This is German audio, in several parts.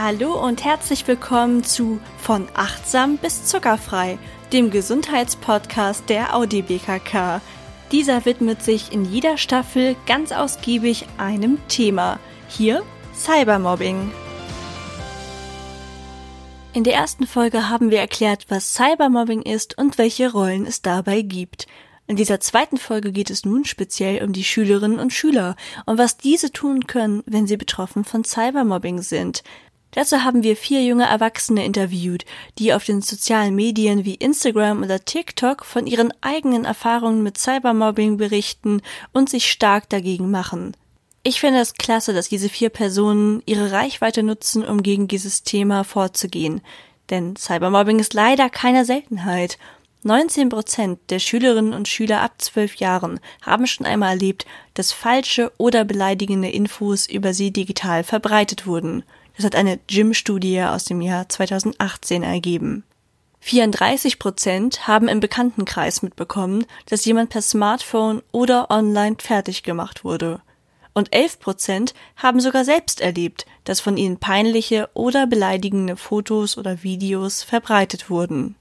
Hallo und herzlich willkommen zu Von achtsam bis zuckerfrei, dem Gesundheitspodcast der Audi BKK. Dieser widmet sich in jeder Staffel ganz ausgiebig einem Thema. Hier Cybermobbing. In der ersten Folge haben wir erklärt, was Cybermobbing ist und welche Rollen es dabei gibt. In dieser zweiten Folge geht es nun speziell um die Schülerinnen und Schüler und was diese tun können, wenn sie betroffen von Cybermobbing sind. Dazu haben wir vier junge Erwachsene interviewt, die auf den sozialen Medien wie Instagram oder TikTok von ihren eigenen Erfahrungen mit Cybermobbing berichten und sich stark dagegen machen. Ich finde es klasse, dass diese vier Personen ihre Reichweite nutzen, um gegen dieses Thema vorzugehen. Denn Cybermobbing ist leider keine Seltenheit. 19 Prozent der Schülerinnen und Schüler ab zwölf Jahren haben schon einmal erlebt, dass falsche oder beleidigende Infos über sie digital verbreitet wurden. Das hat eine Gym-Studie aus dem Jahr 2018 ergeben. 34 Prozent haben im Bekanntenkreis mitbekommen, dass jemand per Smartphone oder online fertig gemacht wurde. Und 11 Prozent haben sogar selbst erlebt, dass von ihnen peinliche oder beleidigende Fotos oder Videos verbreitet wurden.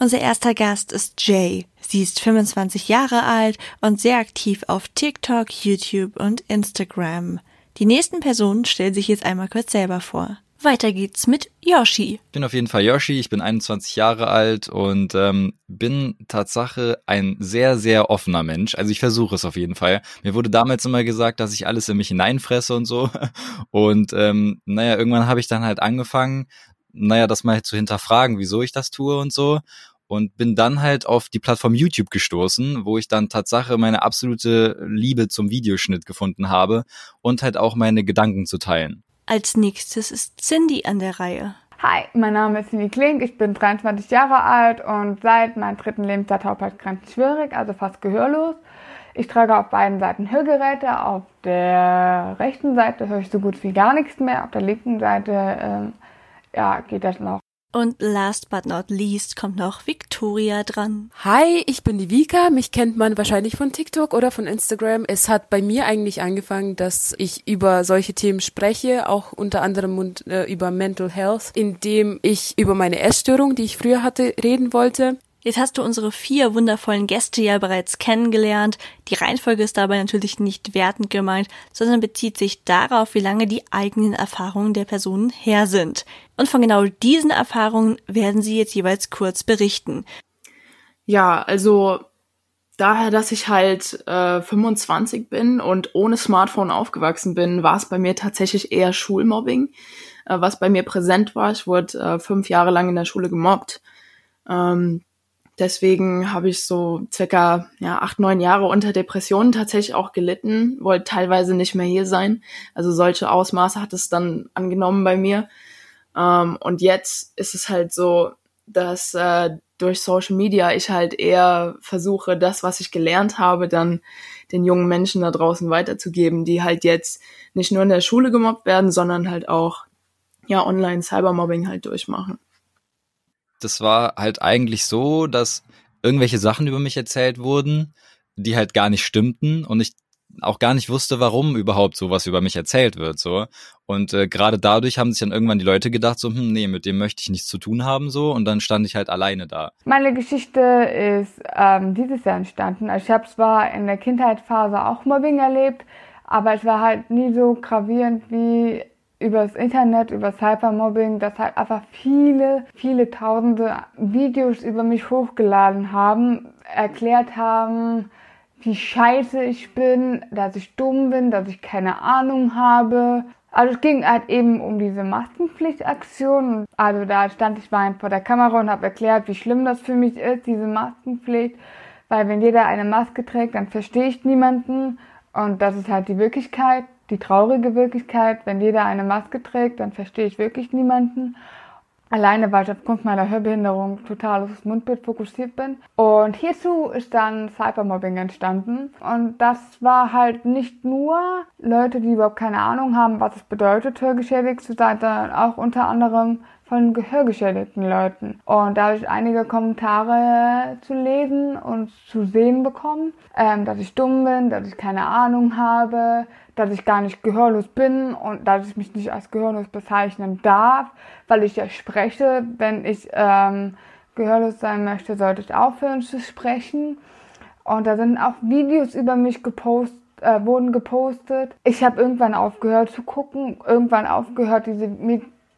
Unser erster Gast ist Jay. Sie ist 25 Jahre alt und sehr aktiv auf TikTok, YouTube und Instagram. Die nächsten Personen stellen sich jetzt einmal kurz selber vor. Weiter geht's mit Yoshi. Ich bin auf jeden Fall Yoshi, ich bin 21 Jahre alt und ähm, bin Tatsache ein sehr, sehr offener Mensch. Also ich versuche es auf jeden Fall. Mir wurde damals immer gesagt, dass ich alles in mich hineinfresse und so. Und ähm, naja, irgendwann habe ich dann halt angefangen, naja, das mal zu hinterfragen, wieso ich das tue und so und bin dann halt auf die Plattform YouTube gestoßen, wo ich dann Tatsache meine absolute Liebe zum Videoschnitt gefunden habe und halt auch meine Gedanken zu teilen. Als nächstes ist Cindy an der Reihe. Hi, mein Name ist Cindy Klink, ich bin 23 Jahre alt und seit meinem dritten Lebensjahr taubheitsgrenzen schwierig, also fast gehörlos. Ich trage auf beiden Seiten Hörgeräte. Auf der rechten Seite höre ich so gut wie gar nichts mehr. Auf der linken Seite ähm, ja, geht das noch. Und last but not least kommt noch Victoria dran. Hi, ich bin die Vika. Mich kennt man wahrscheinlich von TikTok oder von Instagram. Es hat bei mir eigentlich angefangen, dass ich über solche Themen spreche, auch unter anderem äh, über Mental Health, indem ich über meine Essstörung, die ich früher hatte, reden wollte. Jetzt hast du unsere vier wundervollen Gäste ja bereits kennengelernt. Die Reihenfolge ist dabei natürlich nicht wertend gemeint, sondern bezieht sich darauf, wie lange die eigenen Erfahrungen der Personen her sind. Und von genau diesen Erfahrungen werden sie jetzt jeweils kurz berichten. Ja, also daher, dass ich halt äh, 25 bin und ohne Smartphone aufgewachsen bin, war es bei mir tatsächlich eher Schulmobbing, äh, was bei mir präsent war. Ich wurde äh, fünf Jahre lang in der Schule gemobbt. Ähm, Deswegen habe ich so circa ja, acht, neun Jahre unter Depressionen tatsächlich auch gelitten, wollte teilweise nicht mehr hier sein. Also solche Ausmaße hat es dann angenommen bei mir. Ähm, und jetzt ist es halt so, dass äh, durch Social Media ich halt eher versuche, das, was ich gelernt habe, dann den jungen Menschen da draußen weiterzugeben, die halt jetzt nicht nur in der Schule gemobbt werden, sondern halt auch ja online Cybermobbing halt durchmachen. Das war halt eigentlich so, dass irgendwelche Sachen über mich erzählt wurden, die halt gar nicht stimmten. Und ich auch gar nicht wusste, warum überhaupt sowas über mich erzählt wird, so. Und äh, gerade dadurch haben sich dann irgendwann die Leute gedacht, so, hm, nee, mit dem möchte ich nichts zu tun haben, so. Und dann stand ich halt alleine da. Meine Geschichte ist ähm, dieses Jahr entstanden. Also ich habe zwar in der Kindheitsphase auch Mobbing erlebt, aber es war halt nie so gravierend wie übers Internet, über Cybermobbing, dass halt einfach viele, viele tausende Videos über mich hochgeladen haben, erklärt haben, wie scheiße ich bin, dass ich dumm bin, dass ich keine Ahnung habe. Also es ging halt eben um diese Maskenpflichtaktion. Also da stand ich mal vor der Kamera und habe erklärt, wie schlimm das für mich ist, diese Maskenpflicht. Weil wenn jeder eine Maske trägt, dann verstehe ich niemanden. Und das ist halt die Wirklichkeit die traurige Wirklichkeit, wenn jeder eine Maske trägt, dann verstehe ich wirklich niemanden. Alleine, weil ich aufgrund meiner Hörbehinderung total aufs Mundbild fokussiert bin. Und hierzu ist dann Cybermobbing entstanden. Und das war halt nicht nur Leute, die überhaupt keine Ahnung haben, was es bedeutet, hörgeschädigt zu sein, sondern auch unter anderem von gehörgeschädigten Leuten. Und da habe ich einige Kommentare zu lesen und zu sehen bekommen, ähm, dass ich dumm bin, dass ich keine Ahnung habe, dass ich gar nicht gehörlos bin und dass ich mich nicht als gehörlos bezeichnen darf, weil ich ja spreche. Wenn ich ähm, gehörlos sein möchte, sollte ich aufhören zu sprechen. Und da sind auch Videos über mich gepostet, äh, wurden gepostet. Ich habe irgendwann aufgehört zu gucken, irgendwann aufgehört, diese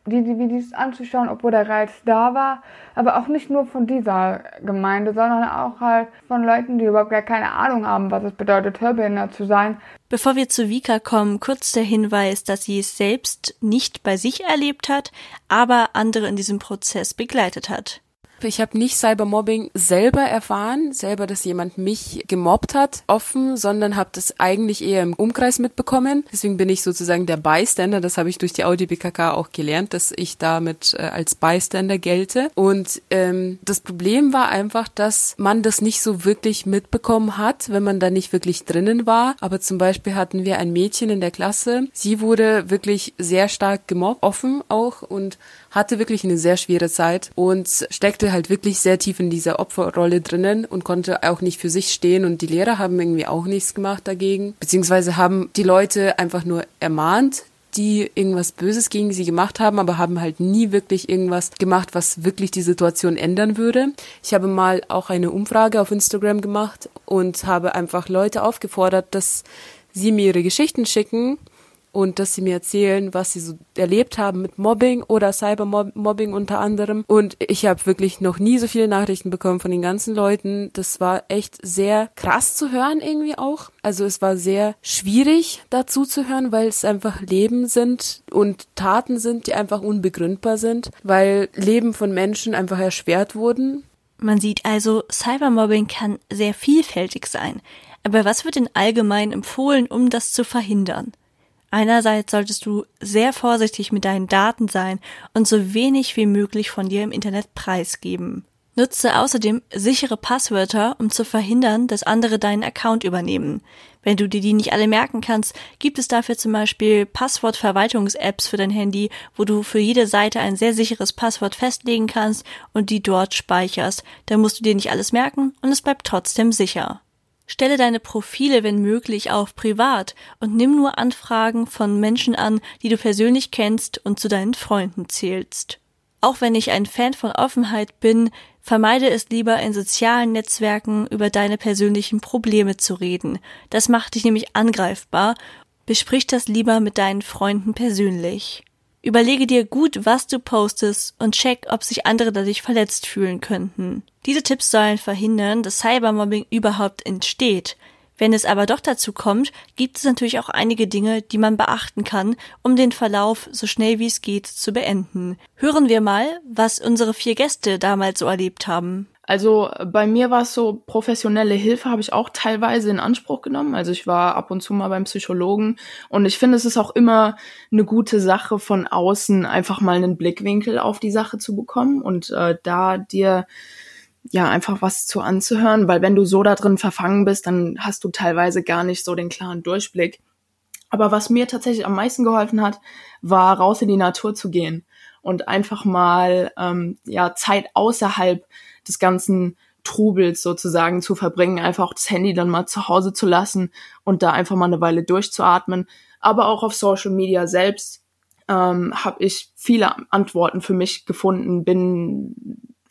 die, die Videos anzuschauen, obwohl der Reiz da war. Aber auch nicht nur von dieser Gemeinde, sondern auch halt von Leuten, die überhaupt gar keine Ahnung haben, was es bedeutet, hörbehindert zu sein. Bevor wir zu Vika kommen, kurz der Hinweis, dass sie es selbst nicht bei sich erlebt hat, aber andere in diesem Prozess begleitet hat. Ich habe nicht Cybermobbing selber erfahren, selber, dass jemand mich gemobbt hat, offen, sondern habe das eigentlich eher im Umkreis mitbekommen. Deswegen bin ich sozusagen der Bystander. Das habe ich durch die Audi BKK auch gelernt, dass ich damit äh, als Bystander gelte. Und ähm, das Problem war einfach, dass man das nicht so wirklich mitbekommen hat, wenn man da nicht wirklich drinnen war. Aber zum Beispiel hatten wir ein Mädchen in der Klasse. Sie wurde wirklich sehr stark gemobbt, offen auch und hatte wirklich eine sehr schwere Zeit und steckte halt wirklich sehr tief in dieser Opferrolle drinnen und konnte auch nicht für sich stehen und die Lehrer haben irgendwie auch nichts gemacht dagegen, beziehungsweise haben die Leute einfach nur ermahnt, die irgendwas Böses gegen sie gemacht haben, aber haben halt nie wirklich irgendwas gemacht, was wirklich die Situation ändern würde. Ich habe mal auch eine Umfrage auf Instagram gemacht und habe einfach Leute aufgefordert, dass sie mir ihre Geschichten schicken und dass sie mir erzählen, was sie so erlebt haben mit Mobbing oder Cybermobbing unter anderem. Und ich habe wirklich noch nie so viele Nachrichten bekommen von den ganzen Leuten. Das war echt sehr krass zu hören irgendwie auch. Also es war sehr schwierig dazu zu hören, weil es einfach Leben sind und Taten sind, die einfach unbegründbar sind, weil Leben von Menschen einfach erschwert wurden. Man sieht also, Cybermobbing kann sehr vielfältig sein. Aber was wird in allgemein empfohlen, um das zu verhindern? Einerseits solltest du sehr vorsichtig mit deinen Daten sein und so wenig wie möglich von dir im Internet preisgeben. Nutze außerdem sichere Passwörter, um zu verhindern, dass andere deinen Account übernehmen. Wenn du dir die nicht alle merken kannst, gibt es dafür zum Beispiel Passwortverwaltungs-Apps für dein Handy, wo du für jede Seite ein sehr sicheres Passwort festlegen kannst und die dort speicherst. Da musst du dir nicht alles merken und es bleibt trotzdem sicher. Stelle deine Profile, wenn möglich, auf privat und nimm nur Anfragen von Menschen an, die du persönlich kennst und zu deinen Freunden zählst. Auch wenn ich ein Fan von Offenheit bin, vermeide es lieber in sozialen Netzwerken über deine persönlichen Probleme zu reden. Das macht dich nämlich angreifbar. Besprich das lieber mit deinen Freunden persönlich. Überlege dir gut, was du postest und check, ob sich andere dadurch verletzt fühlen könnten. Diese Tipps sollen verhindern, dass Cybermobbing überhaupt entsteht. Wenn es aber doch dazu kommt, gibt es natürlich auch einige Dinge, die man beachten kann, um den Verlauf so schnell wie es geht zu beenden. Hören wir mal, was unsere vier Gäste damals so erlebt haben. Also bei mir war es so, professionelle Hilfe habe ich auch teilweise in Anspruch genommen. Also ich war ab und zu mal beim Psychologen und ich finde, es ist auch immer eine gute Sache von außen einfach mal einen Blickwinkel auf die Sache zu bekommen und äh, da dir ja einfach was zu anzuhören, weil wenn du so da drin verfangen bist, dann hast du teilweise gar nicht so den klaren Durchblick. Aber was mir tatsächlich am meisten geholfen hat, war raus in die Natur zu gehen und einfach mal ähm, ja Zeit außerhalb des ganzen Trubels sozusagen zu verbringen, einfach auch das Handy dann mal zu Hause zu lassen und da einfach mal eine Weile durchzuatmen. Aber auch auf Social Media selbst ähm, habe ich viele Antworten für mich gefunden, bin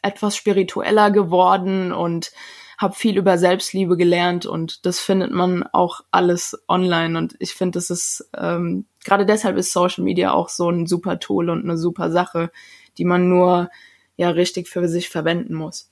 etwas spiritueller geworden und habe viel über Selbstliebe gelernt und das findet man auch alles online und ich finde, das ist ähm, gerade deshalb ist Social Media auch so ein super Tool und eine super Sache, die man nur ja richtig für sich verwenden muss.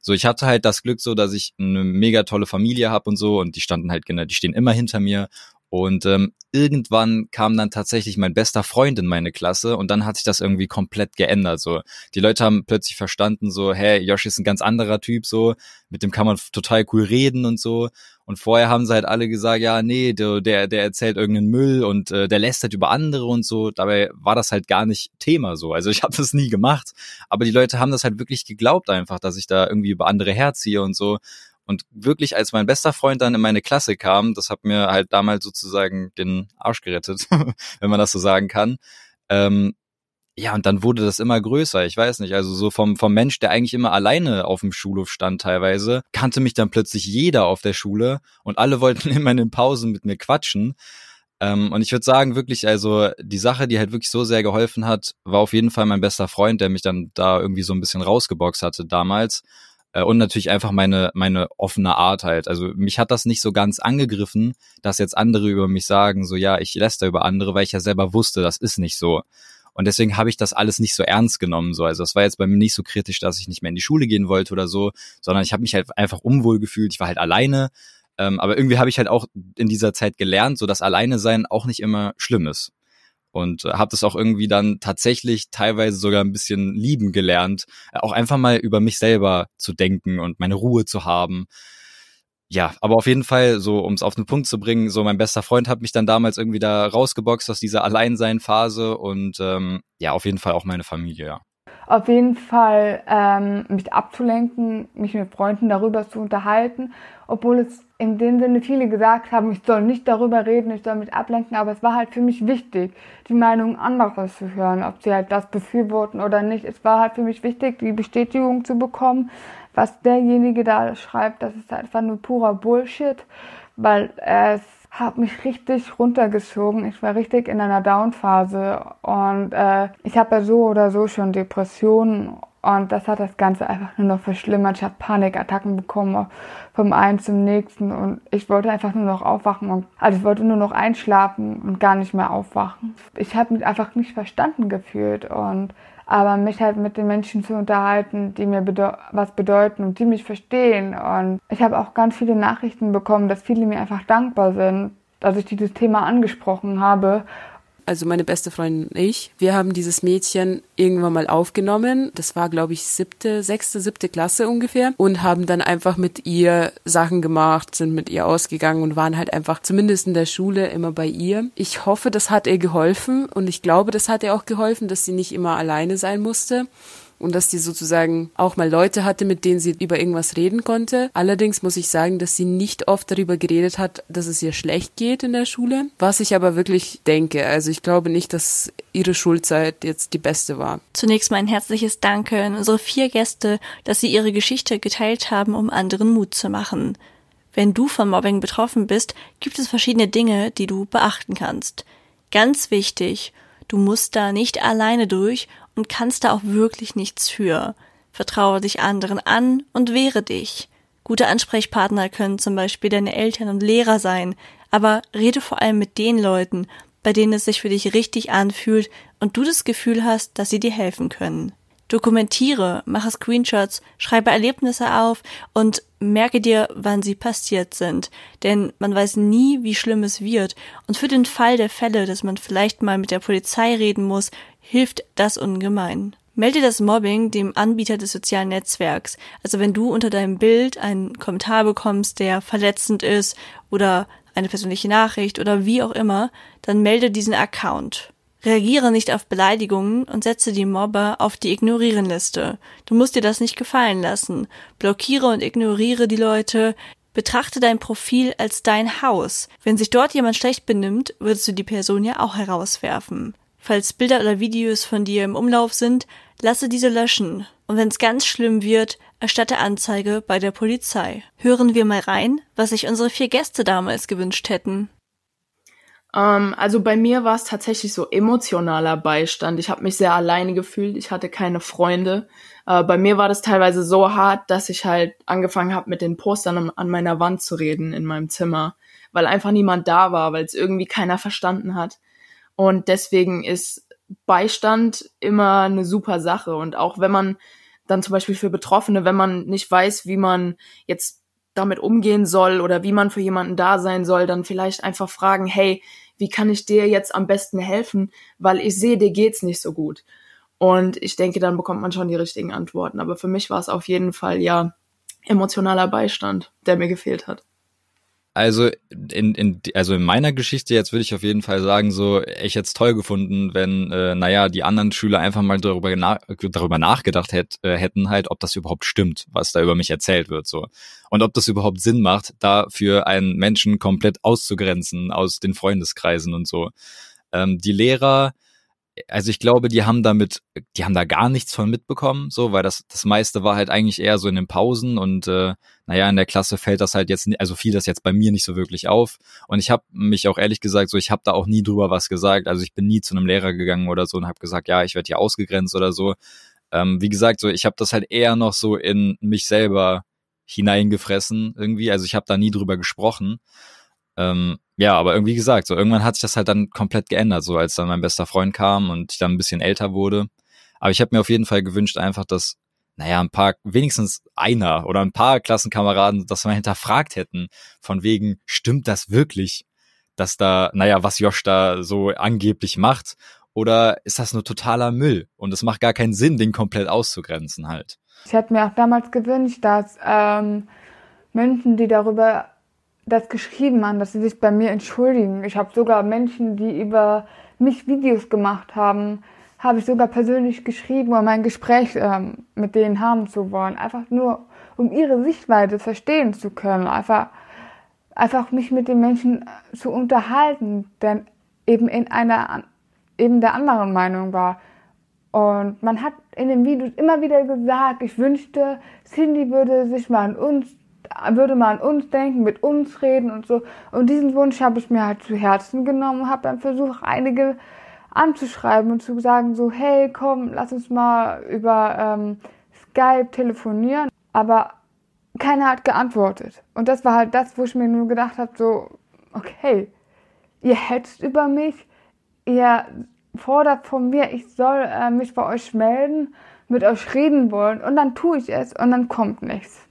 So, ich hatte halt das Glück so, dass ich eine mega tolle Familie habe und so und die standen halt genau, die stehen immer hinter mir und ähm, irgendwann kam dann tatsächlich mein bester Freund in meine Klasse und dann hat sich das irgendwie komplett geändert. So, die Leute haben plötzlich verstanden, so, hey, Yoshi ist ein ganz anderer Typ, so, mit dem kann man total cool reden und so. Und vorher haben sie halt alle gesagt, ja, nee, der, der, der erzählt irgendeinen Müll und äh, der lästert über andere und so. Dabei war das halt gar nicht Thema so. Also ich habe das nie gemacht, aber die Leute haben das halt wirklich geglaubt einfach, dass ich da irgendwie über andere herziehe und so. Und wirklich, als mein bester Freund dann in meine Klasse kam, das hat mir halt damals sozusagen den Arsch gerettet, wenn man das so sagen kann. Ähm, ja, und dann wurde das immer größer. Ich weiß nicht, also so vom, vom Mensch, der eigentlich immer alleine auf dem Schulhof stand teilweise, kannte mich dann plötzlich jeder auf der Schule und alle wollten immer in den Pausen mit mir quatschen. Ähm, und ich würde sagen, wirklich, also die Sache, die halt wirklich so sehr geholfen hat, war auf jeden Fall mein bester Freund, der mich dann da irgendwie so ein bisschen rausgeboxt hatte damals. Äh, und natürlich einfach meine, meine offene Art halt. Also mich hat das nicht so ganz angegriffen, dass jetzt andere über mich sagen, so ja, ich lässt da über andere, weil ich ja selber wusste, das ist nicht so. Und deswegen habe ich das alles nicht so ernst genommen. So. Also es war jetzt bei mir nicht so kritisch, dass ich nicht mehr in die Schule gehen wollte oder so, sondern ich habe mich halt einfach unwohl gefühlt. Ich war halt alleine. Ähm, aber irgendwie habe ich halt auch in dieser Zeit gelernt, so dass alleine sein auch nicht immer schlimm ist. Und äh, habe das auch irgendwie dann tatsächlich teilweise sogar ein bisschen lieben gelernt, äh, auch einfach mal über mich selber zu denken und meine Ruhe zu haben ja, aber auf jeden Fall, so um es auf den Punkt zu bringen, so mein bester Freund hat mich dann damals irgendwie da rausgeboxt aus dieser Alleinsein-Phase und ähm, ja, auf jeden Fall auch meine Familie, ja. Auf jeden Fall ähm, mich abzulenken, mich mit Freunden darüber zu unterhalten, obwohl es in dem Sinne viele gesagt haben, ich soll nicht darüber reden, ich soll mich ablenken, aber es war halt für mich wichtig, die Meinung anderer zu hören, ob sie halt das befürworten oder nicht. Es war halt für mich wichtig, die Bestätigung zu bekommen, was derjenige da schreibt, das ist einfach nur purer Bullshit, weil es hat mich richtig runtergezogen. Ich war richtig in einer Downphase und äh, ich habe ja so oder so schon Depressionen und das hat das Ganze einfach nur noch verschlimmert. Ich habe Panikattacken bekommen vom einen zum nächsten und ich wollte einfach nur noch aufwachen und also ich wollte nur noch einschlafen und gar nicht mehr aufwachen. Ich habe mich einfach nicht verstanden gefühlt und aber mich halt mit den Menschen zu unterhalten, die mir bedeu was bedeuten und die mich verstehen. Und ich habe auch ganz viele Nachrichten bekommen, dass viele mir einfach dankbar sind, dass ich dieses Thema angesprochen habe also meine beste Freundin und ich, wir haben dieses Mädchen irgendwann mal aufgenommen. Das war, glaube ich, siebte, sechste, siebte Klasse ungefähr und haben dann einfach mit ihr Sachen gemacht, sind mit ihr ausgegangen und waren halt einfach zumindest in der Schule immer bei ihr. Ich hoffe, das hat ihr geholfen und ich glaube, das hat ihr auch geholfen, dass sie nicht immer alleine sein musste und dass sie sozusagen auch mal Leute hatte, mit denen sie über irgendwas reden konnte. Allerdings muss ich sagen, dass sie nicht oft darüber geredet hat, dass es ihr schlecht geht in der Schule, was ich aber wirklich denke. Also ich glaube nicht, dass ihre Schulzeit jetzt die beste war. Zunächst mein herzliches Danke an unsere vier Gäste, dass sie ihre Geschichte geteilt haben, um anderen Mut zu machen. Wenn du von Mobbing betroffen bist, gibt es verschiedene Dinge, die du beachten kannst. Ganz wichtig, du musst da nicht alleine durch und kannst da auch wirklich nichts für. Vertraue dich anderen an und wehre dich. Gute Ansprechpartner können zum Beispiel deine Eltern und Lehrer sein, aber rede vor allem mit den Leuten, bei denen es sich für dich richtig anfühlt und du das Gefühl hast, dass sie dir helfen können. Dokumentiere, mache Screenshots, schreibe Erlebnisse auf und merke dir, wann sie passiert sind. Denn man weiß nie, wie schlimm es wird. Und für den Fall der Fälle, dass man vielleicht mal mit der Polizei reden muss, hilft das ungemein. Melde das Mobbing dem Anbieter des sozialen Netzwerks. Also wenn du unter deinem Bild einen Kommentar bekommst, der verletzend ist oder eine persönliche Nachricht oder wie auch immer, dann melde diesen Account. Reagiere nicht auf Beleidigungen und setze die Mobber auf die Ignorieren-Liste. Du musst dir das nicht gefallen lassen. Blockiere und ignoriere die Leute. Betrachte dein Profil als dein Haus. Wenn sich dort jemand schlecht benimmt, würdest du die Person ja auch herauswerfen. Falls Bilder oder Videos von dir im Umlauf sind, lasse diese löschen. Und wenn es ganz schlimm wird, erstatte Anzeige bei der Polizei. Hören wir mal rein, was sich unsere vier Gäste damals gewünscht hätten. Ähm, also bei mir war es tatsächlich so emotionaler Beistand. Ich habe mich sehr alleine gefühlt. Ich hatte keine Freunde. Äh, bei mir war das teilweise so hart, dass ich halt angefangen habe, mit den Postern an meiner Wand zu reden in meinem Zimmer, weil einfach niemand da war, weil es irgendwie keiner verstanden hat. Und deswegen ist Beistand immer eine super Sache. Und auch wenn man dann zum Beispiel für Betroffene, wenn man nicht weiß, wie man jetzt damit umgehen soll oder wie man für jemanden da sein soll, dann vielleicht einfach fragen, hey, wie kann ich dir jetzt am besten helfen, weil ich sehe, dir geht's nicht so gut. Und ich denke, dann bekommt man schon die richtigen Antworten. Aber für mich war es auf jeden Fall ja emotionaler Beistand, der mir gefehlt hat. Also in, in, also in meiner Geschichte jetzt würde ich auf jeden Fall sagen, so ich hätte es toll gefunden, wenn, äh, naja, die anderen Schüler einfach mal darüber, na darüber nachgedacht hätt, äh, hätten, halt, ob das überhaupt stimmt, was da über mich erzählt wird. so Und ob das überhaupt Sinn macht, da für einen Menschen komplett auszugrenzen aus den Freundeskreisen und so. Ähm, die Lehrer, also ich glaube, die haben damit, die haben da gar nichts von mitbekommen, so, weil das, das meiste war halt eigentlich eher so in den Pausen und äh, naja, in der Klasse fällt das halt jetzt, also fiel das jetzt bei mir nicht so wirklich auf. Und ich habe mich auch ehrlich gesagt, so, ich habe da auch nie drüber was gesagt. Also ich bin nie zu einem Lehrer gegangen oder so und habe gesagt, ja, ich werde hier ausgegrenzt oder so. Ähm, wie gesagt, so, ich habe das halt eher noch so in mich selber hineingefressen irgendwie. Also ich habe da nie drüber gesprochen. Ähm, ja, aber irgendwie gesagt, so irgendwann hat sich das halt dann komplett geändert, so als dann mein bester Freund kam und ich dann ein bisschen älter wurde. Aber ich habe mir auf jeden Fall gewünscht, einfach, dass, naja, ein paar, wenigstens einer oder ein paar Klassenkameraden das mal hinterfragt hätten, von wegen, stimmt das wirklich, dass da, naja, was Josh da so angeblich macht? Oder ist das nur totaler Müll? Und es macht gar keinen Sinn, den komplett auszugrenzen halt. Ich hätte mir auch damals gewünscht, dass ähm, Menschen, die darüber das geschrieben haben, dass sie sich bei mir entschuldigen. Ich habe sogar Menschen, die über mich Videos gemacht haben, habe ich sogar persönlich geschrieben, um ein Gespräch ähm, mit denen haben zu wollen. Einfach nur, um ihre Sichtweise verstehen zu können. Einfach, einfach mich mit den Menschen zu unterhalten, denn eben in einer, eben der anderen Meinung war. Und man hat in den Videos immer wieder gesagt, ich wünschte, Cindy würde sich mal an uns, würde mal an uns denken, mit uns reden und so. Und diesen Wunsch habe ich mir halt zu Herzen genommen und habe dann versucht, einige anzuschreiben und zu sagen so, hey, komm, lass uns mal über ähm, Skype telefonieren. Aber keiner hat geantwortet. Und das war halt das, wo ich mir nur gedacht habe, so, okay, ihr hetzt über mich, ihr fordert von mir, ich soll äh, mich bei euch melden, mit euch reden wollen und dann tue ich es und dann kommt nichts.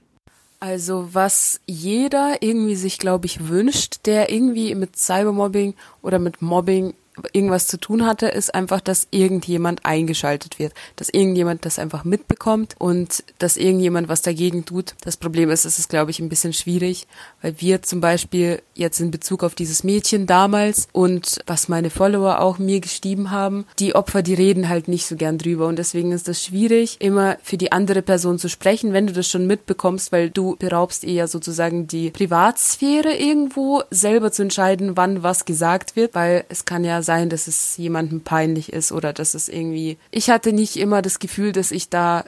Also was jeder irgendwie sich, glaube ich, wünscht, der irgendwie mit Cybermobbing oder mit Mobbing irgendwas zu tun hatte, ist einfach, dass irgendjemand eingeschaltet wird, dass irgendjemand das einfach mitbekommt und dass irgendjemand was dagegen tut. Das Problem ist, es ist, glaube ich, ein bisschen schwierig, weil wir zum Beispiel jetzt in Bezug auf dieses Mädchen damals und was meine Follower auch mir geschrieben haben, die Opfer, die reden halt nicht so gern drüber und deswegen ist das schwierig, immer für die andere Person zu sprechen, wenn du das schon mitbekommst, weil du beraubst eher sozusagen die Privatsphäre irgendwo selber zu entscheiden, wann was gesagt wird, weil es kann ja sein, dass es jemandem peinlich ist oder dass es irgendwie. Ich hatte nicht immer das Gefühl, dass ich da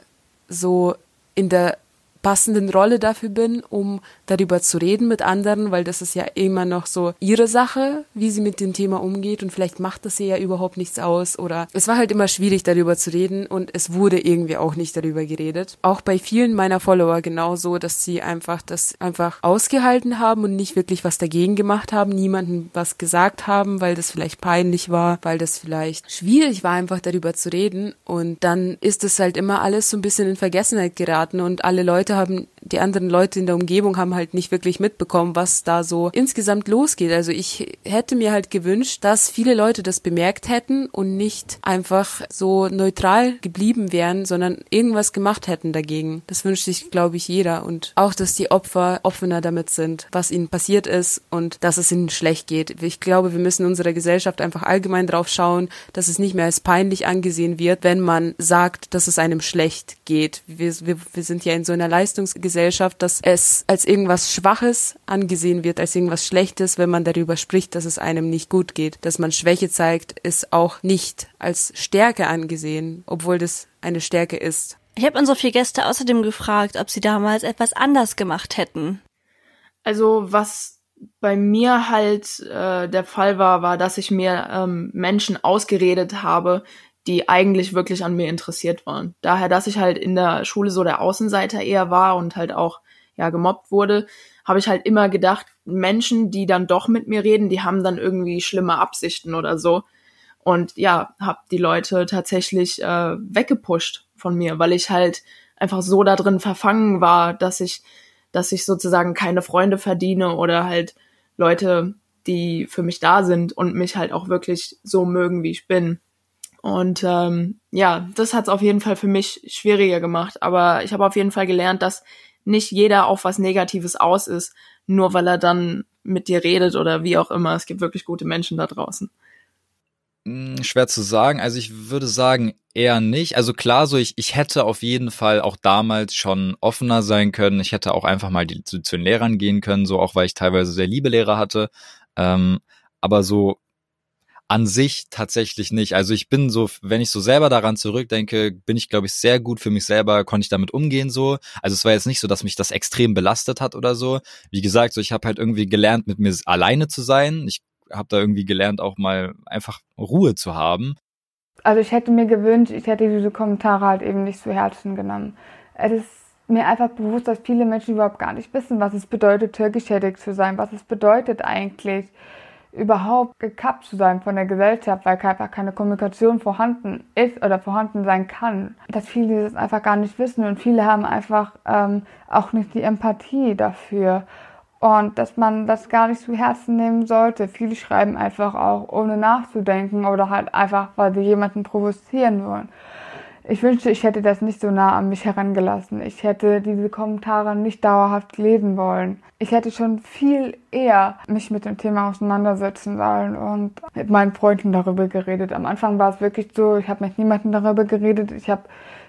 so in der passenden Rolle dafür bin, um darüber zu reden mit anderen, weil das ist ja immer noch so ihre Sache, wie sie mit dem Thema umgeht und vielleicht macht das ihr ja überhaupt nichts aus oder es war halt immer schwierig darüber zu reden und es wurde irgendwie auch nicht darüber geredet. Auch bei vielen meiner Follower genauso, dass sie einfach das einfach ausgehalten haben und nicht wirklich was dagegen gemacht haben, niemandem was gesagt haben, weil das vielleicht peinlich war, weil das vielleicht schwierig war, einfach darüber zu reden und dann ist es halt immer alles so ein bisschen in Vergessenheit geraten und alle Leute haben, die anderen Leute in der Umgebung haben halt nicht wirklich mitbekommen, was da so insgesamt losgeht. Also ich hätte mir halt gewünscht, dass viele Leute das bemerkt hätten und nicht einfach so neutral geblieben wären, sondern irgendwas gemacht hätten dagegen. Das wünscht sich, glaube ich, jeder. Und auch, dass die Opfer offener damit sind, was ihnen passiert ist und dass es ihnen schlecht geht. Ich glaube, wir müssen in unserer Gesellschaft einfach allgemein drauf schauen, dass es nicht mehr als peinlich angesehen wird, wenn man sagt, dass es einem schlecht geht. Wir, wir, wir sind ja in so einer Leistungsgesellschaft, dass es als irgendwas Schwaches angesehen wird, als irgendwas Schlechtes, wenn man darüber spricht, dass es einem nicht gut geht. Dass man Schwäche zeigt, ist auch nicht als Stärke angesehen, obwohl das eine Stärke ist. Ich habe unsere vier Gäste außerdem gefragt, ob sie damals etwas anders gemacht hätten. Also was bei mir halt äh, der Fall war, war, dass ich mir ähm, Menschen ausgeredet habe, die eigentlich wirklich an mir interessiert waren. Daher, dass ich halt in der Schule so der Außenseiter eher war und halt auch ja gemobbt wurde, habe ich halt immer gedacht, Menschen, die dann doch mit mir reden, die haben dann irgendwie schlimme Absichten oder so. Und ja, habe die Leute tatsächlich äh, weggepusht von mir, weil ich halt einfach so da drin verfangen war, dass ich, dass ich sozusagen keine Freunde verdiene oder halt Leute, die für mich da sind und mich halt auch wirklich so mögen, wie ich bin. Und ähm, ja, das hat es auf jeden Fall für mich schwieriger gemacht. Aber ich habe auf jeden Fall gelernt, dass nicht jeder auf was Negatives aus ist, nur weil er dann mit dir redet oder wie auch immer. Es gibt wirklich gute Menschen da draußen. Hm, schwer zu sagen. Also ich würde sagen, eher nicht. Also klar, so ich, ich hätte auf jeden Fall auch damals schon offener sein können. Ich hätte auch einfach mal die, zu, zu den Lehrern gehen können, so auch weil ich teilweise sehr liebe Lehrer hatte. Ähm, aber so An sich tatsächlich nicht. Also ich bin so, wenn ich so selber daran zurückdenke, bin ich, glaube ich, sehr gut für mich selber, konnte ich damit umgehen so. Also es war jetzt nicht so, dass mich das extrem belastet hat oder so. Wie gesagt, so ich habe halt irgendwie gelernt, mit mir alleine zu sein. Ich habe da irgendwie gelernt, auch mal einfach Ruhe zu haben. Also ich hätte mir gewünscht, ich hätte diese Kommentare halt eben nicht zu Herzen genommen. Es ist mir einfach bewusst, dass viele Menschen überhaupt gar nicht wissen, was es bedeutet, türkischädig zu sein, was es bedeutet eigentlich, überhaupt gekappt zu sein von der Gesellschaft, weil einfach keine Kommunikation vorhanden ist oder vorhanden sein kann. Dass viele das einfach gar nicht wissen und viele haben einfach ähm, auch nicht die Empathie dafür. Und dass man das gar nicht zu Herzen nehmen sollte. Viele schreiben einfach auch ohne nachzudenken oder halt einfach, weil sie jemanden provozieren wollen. Ich wünschte, ich hätte das nicht so nah an mich herangelassen. Ich hätte diese Kommentare nicht dauerhaft lesen wollen. Ich hätte schon viel eher mich mit dem Thema auseinandersetzen sollen und mit meinen Freunden darüber geredet. Am Anfang war es wirklich so, ich habe mit niemandem darüber geredet. Ich habe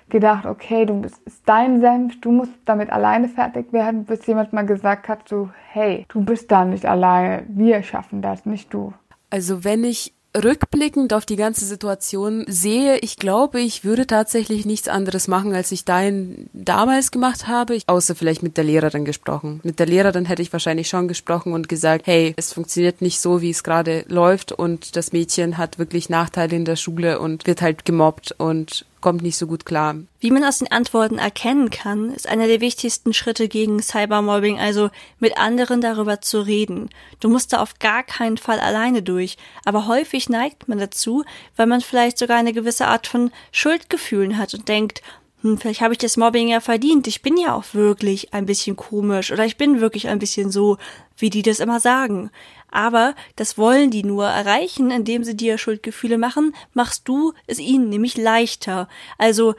gedacht, okay, du bist ist dein Senf, du musst damit alleine fertig werden, bis jemand mal gesagt hat, so, hey, du bist da nicht alleine, wir schaffen das, nicht du. Also wenn ich rückblickend auf die ganze Situation sehe, ich glaube, ich würde tatsächlich nichts anderes machen, als ich dahin damals gemacht habe, außer vielleicht mit der Lehrerin gesprochen. Mit der Lehrerin hätte ich wahrscheinlich schon gesprochen und gesagt, hey, es funktioniert nicht so, wie es gerade läuft und das Mädchen hat wirklich Nachteile in der Schule und wird halt gemobbt und kommt nicht so gut klar. Wie man aus den Antworten erkennen kann, ist einer der wichtigsten Schritte gegen Cybermobbing also mit anderen darüber zu reden. Du musst da auf gar keinen Fall alleine durch, aber häufig neigt man dazu, weil man vielleicht sogar eine gewisse Art von Schuldgefühlen hat und denkt, hm, vielleicht habe ich das Mobbing ja verdient. Ich bin ja auch wirklich ein bisschen komisch oder ich bin wirklich ein bisschen so, wie die das immer sagen. Aber das wollen die nur erreichen, indem sie dir Schuldgefühle machen, machst du es ihnen nämlich leichter. Also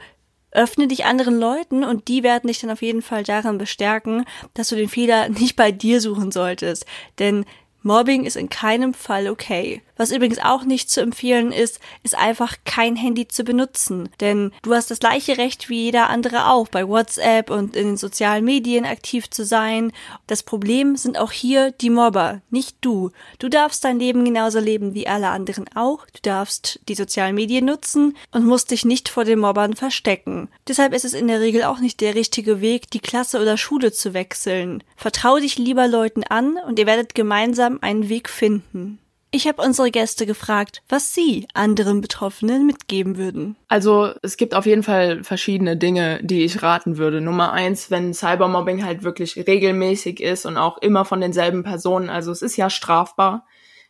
öffne dich anderen Leuten und die werden dich dann auf jeden Fall daran bestärken, dass du den Fehler nicht bei dir suchen solltest. Denn Mobbing ist in keinem Fall okay. Was übrigens auch nicht zu empfehlen ist, ist einfach kein Handy zu benutzen. Denn du hast das gleiche Recht wie jeder andere auch, bei WhatsApp und in den sozialen Medien aktiv zu sein. Das Problem sind auch hier die Mobber, nicht du. Du darfst dein Leben genauso leben wie alle anderen auch. Du darfst die sozialen Medien nutzen und musst dich nicht vor den Mobbern verstecken. Deshalb ist es in der Regel auch nicht der richtige Weg, die Klasse oder Schule zu wechseln. Vertrau dich lieber Leuten an und ihr werdet gemeinsam einen Weg finden. Ich habe unsere Gäste gefragt, was sie anderen Betroffenen mitgeben würden. Also es gibt auf jeden Fall verschiedene Dinge, die ich raten würde. Nummer eins, wenn Cybermobbing halt wirklich regelmäßig ist und auch immer von denselben Personen, also es ist ja strafbar.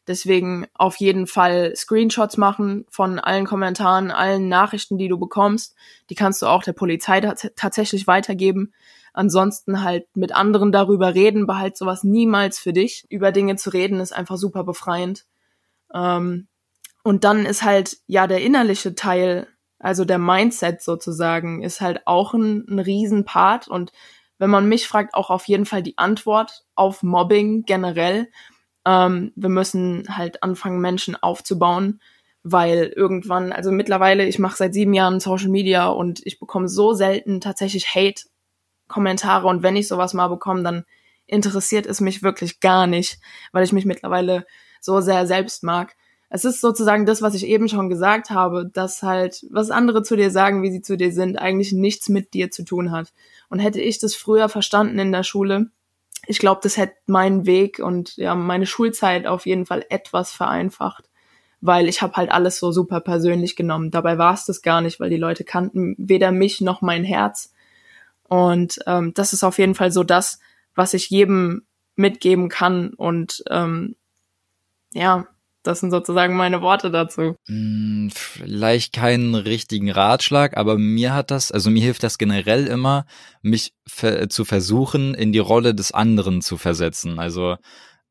Deswegen auf jeden Fall Screenshots machen von allen Kommentaren, allen Nachrichten, die du bekommst. Die kannst du auch der Polizei tatsächlich weitergeben. Ansonsten halt mit anderen darüber reden, behalt sowas niemals für dich. Über Dinge zu reden ist einfach super befreiend. Ähm, und dann ist halt, ja, der innerliche Teil, also der Mindset sozusagen, ist halt auch ein, ein Riesenpart. Und wenn man mich fragt, auch auf jeden Fall die Antwort auf Mobbing generell. Ähm, wir müssen halt anfangen, Menschen aufzubauen, weil irgendwann, also mittlerweile, ich mache seit sieben Jahren Social Media und ich bekomme so selten tatsächlich Hate-Kommentare und wenn ich sowas mal bekomme, dann interessiert es mich wirklich gar nicht, weil ich mich mittlerweile so sehr selbst mag. Es ist sozusagen das, was ich eben schon gesagt habe, dass halt, was andere zu dir sagen, wie sie zu dir sind, eigentlich nichts mit dir zu tun hat. Und hätte ich das früher verstanden in der Schule, ich glaube, das hätte meinen Weg und ja, meine Schulzeit auf jeden Fall etwas vereinfacht, weil ich habe halt alles so super persönlich genommen. Dabei war es das gar nicht, weil die Leute kannten weder mich noch mein Herz. Und ähm, das ist auf jeden Fall so das, was ich jedem mitgeben kann und ähm, ja, das sind sozusagen meine Worte dazu. Hm, vielleicht keinen richtigen Ratschlag, aber mir hat das, also mir hilft das generell immer, mich zu versuchen, in die Rolle des anderen zu versetzen. Also